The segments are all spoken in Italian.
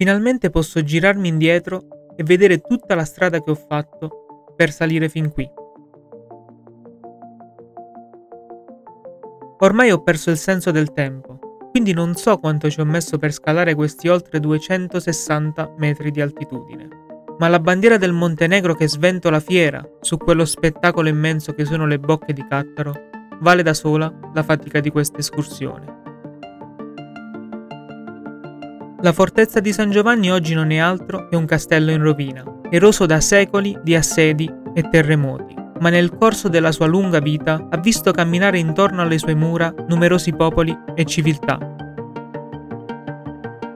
Finalmente posso girarmi indietro e vedere tutta la strada che ho fatto per salire fin qui. Ormai ho perso il senso del tempo, quindi non so quanto ci ho messo per scalare questi oltre 260 metri di altitudine. Ma la bandiera del Montenegro che sventola fiera su quello spettacolo immenso che sono le bocche di Cattaro vale da sola la fatica di questa escursione. La fortezza di San Giovanni oggi non è altro che un castello in rovina, eroso da secoli di assedi e terremoti ma nel corso della sua lunga vita ha visto camminare intorno alle sue mura numerosi popoli e civiltà.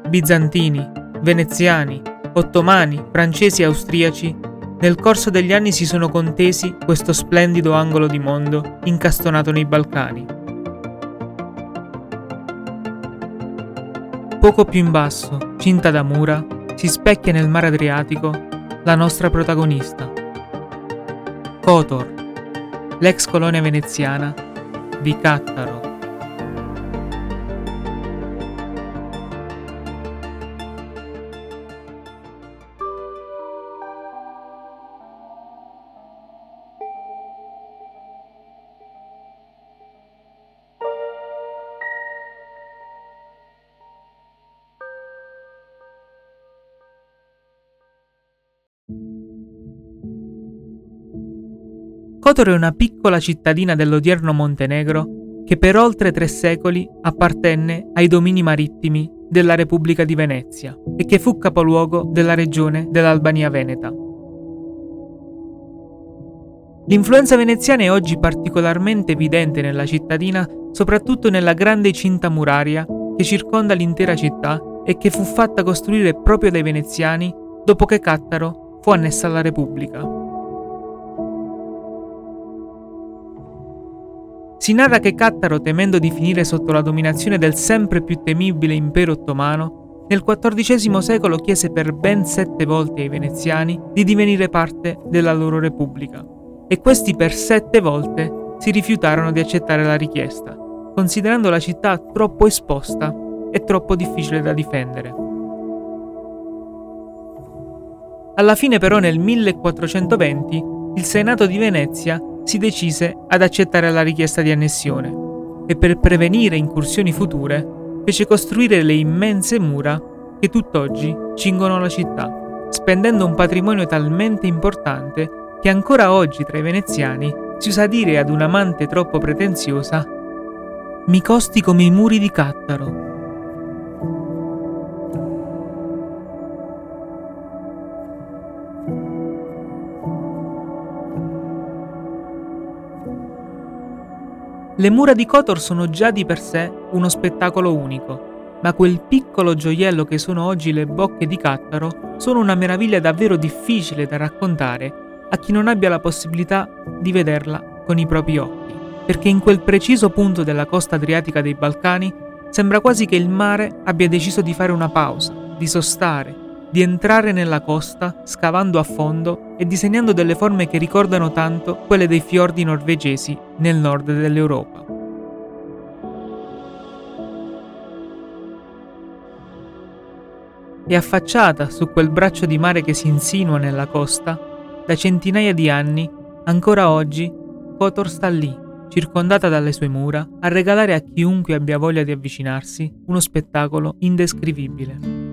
Bizantini, veneziani, ottomani, francesi e austriaci, nel corso degli anni si sono contesi questo splendido angolo di mondo incastonato nei Balcani. Poco più in basso, cinta da mura, si specchia nel mare Adriatico la nostra protagonista, Kotor, l'ex colonia veneziana di Cattaro. Kotor è una piccola cittadina dell'odierno Montenegro che per oltre tre secoli appartenne ai domini marittimi della Repubblica di Venezia e che fu capoluogo della regione dell'Albania Veneta. L'influenza veneziana è oggi particolarmente evidente nella cittadina, soprattutto nella grande cinta muraria che circonda l'intera città e che fu fatta costruire proprio dai veneziani dopo che Cattaro fu annessa alla Repubblica. Si narra che Cattaro, temendo di finire sotto la dominazione del sempre più temibile impero ottomano, nel XIV secolo chiese per ben sette volte ai veneziani di divenire parte della loro repubblica, e questi per sette volte si rifiutarono di accettare la richiesta, considerando la città troppo esposta e troppo difficile da difendere. Alla fine però nel 1420 il Senato di Venezia si decise ad accettare la richiesta di annessione e per prevenire incursioni future fece costruire le immense mura che tutt'oggi cingono la città, spendendo un patrimonio talmente importante che ancora oggi tra i veneziani si usa dire ad un amante troppo pretenziosa mi costi come i muri di Cattaro. Le mura di Kotor sono già di per sé uno spettacolo unico, ma quel piccolo gioiello che sono oggi le bocche di Cattaro sono una meraviglia davvero difficile da raccontare a chi non abbia la possibilità di vederla con i propri occhi, perché in quel preciso punto della costa adriatica dei Balcani sembra quasi che il mare abbia deciso di fare una pausa, di sostare, di entrare nella costa scavando a fondo e disegnando delle forme che ricordano tanto quelle dei fiordi norvegesi nel nord dell'Europa. E affacciata su quel braccio di mare che si insinua nella costa, da centinaia di anni, ancora oggi, Kotor sta lì, circondata dalle sue mura, a regalare a chiunque abbia voglia di avvicinarsi uno spettacolo indescrivibile.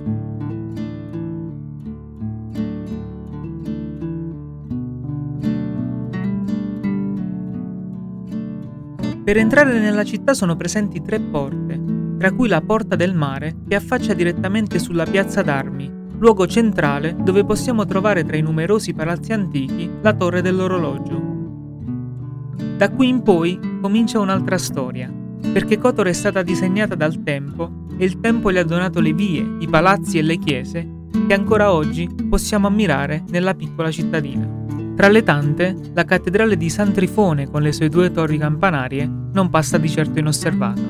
Per entrare nella città sono presenti tre porte, tra cui la Porta del Mare che affaccia direttamente sulla Piazza d'Armi, luogo centrale dove possiamo trovare tra i numerosi palazzi antichi la Torre dell'Orologio. Da qui in poi comincia un'altra storia, perché Kotor è stata disegnata dal tempo e il tempo le ha donato le vie, i palazzi e le chiese che ancora oggi possiamo ammirare nella piccola cittadina. Tra le tante, la cattedrale di San Trifone con le sue due torri campanarie non passa di certo inosservata.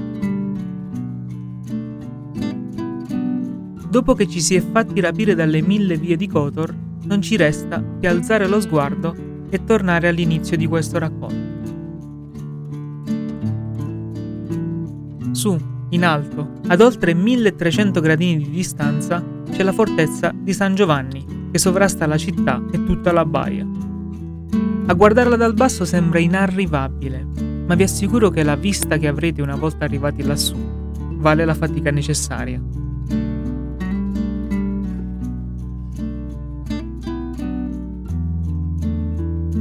Dopo che ci si è fatti rapire dalle mille vie di Kotor, non ci resta che alzare lo sguardo e tornare all'inizio di questo racconto. Su, in alto, ad oltre 1300 gradini di distanza, c'è la fortezza di San Giovanni, che sovrasta la città e tutta la baia. A guardarla dal basso sembra inarrivabile, ma vi assicuro che la vista che avrete una volta arrivati lassù vale la fatica necessaria.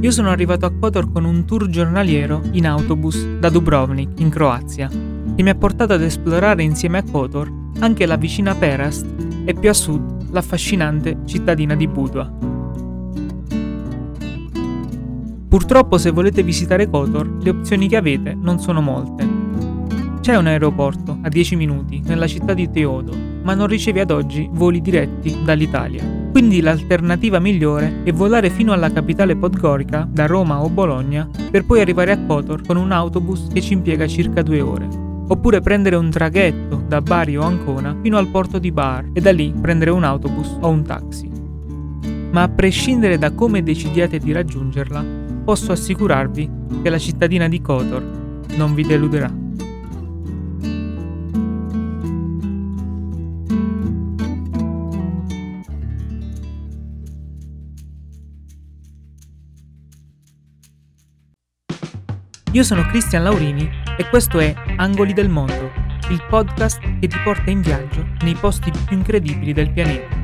Io sono arrivato a Kotor con un tour giornaliero in autobus da Dubrovnik, in Croazia, che mi ha portato ad esplorare insieme a Kotor anche la vicina Perast e più a sud l'affascinante cittadina di Budva. Purtroppo se volete visitare Kotor le opzioni che avete non sono molte. C'è un aeroporto a 10 minuti nella città di Teodo, ma non riceve ad oggi voli diretti dall'Italia. Quindi l'alternativa migliore è volare fino alla capitale podgorica, da Roma o Bologna, per poi arrivare a Kotor con un autobus che ci impiega circa due ore. Oppure prendere un traghetto da Bari o Ancona fino al porto di Bar e da lì prendere un autobus o un taxi. Ma a prescindere da come decidiate di raggiungerla, posso assicurarvi che la cittadina di Kotor non vi deluderà. Io sono Cristian Laurini e questo è Angoli del Mondo, il podcast che ti porta in viaggio nei posti più incredibili del pianeta.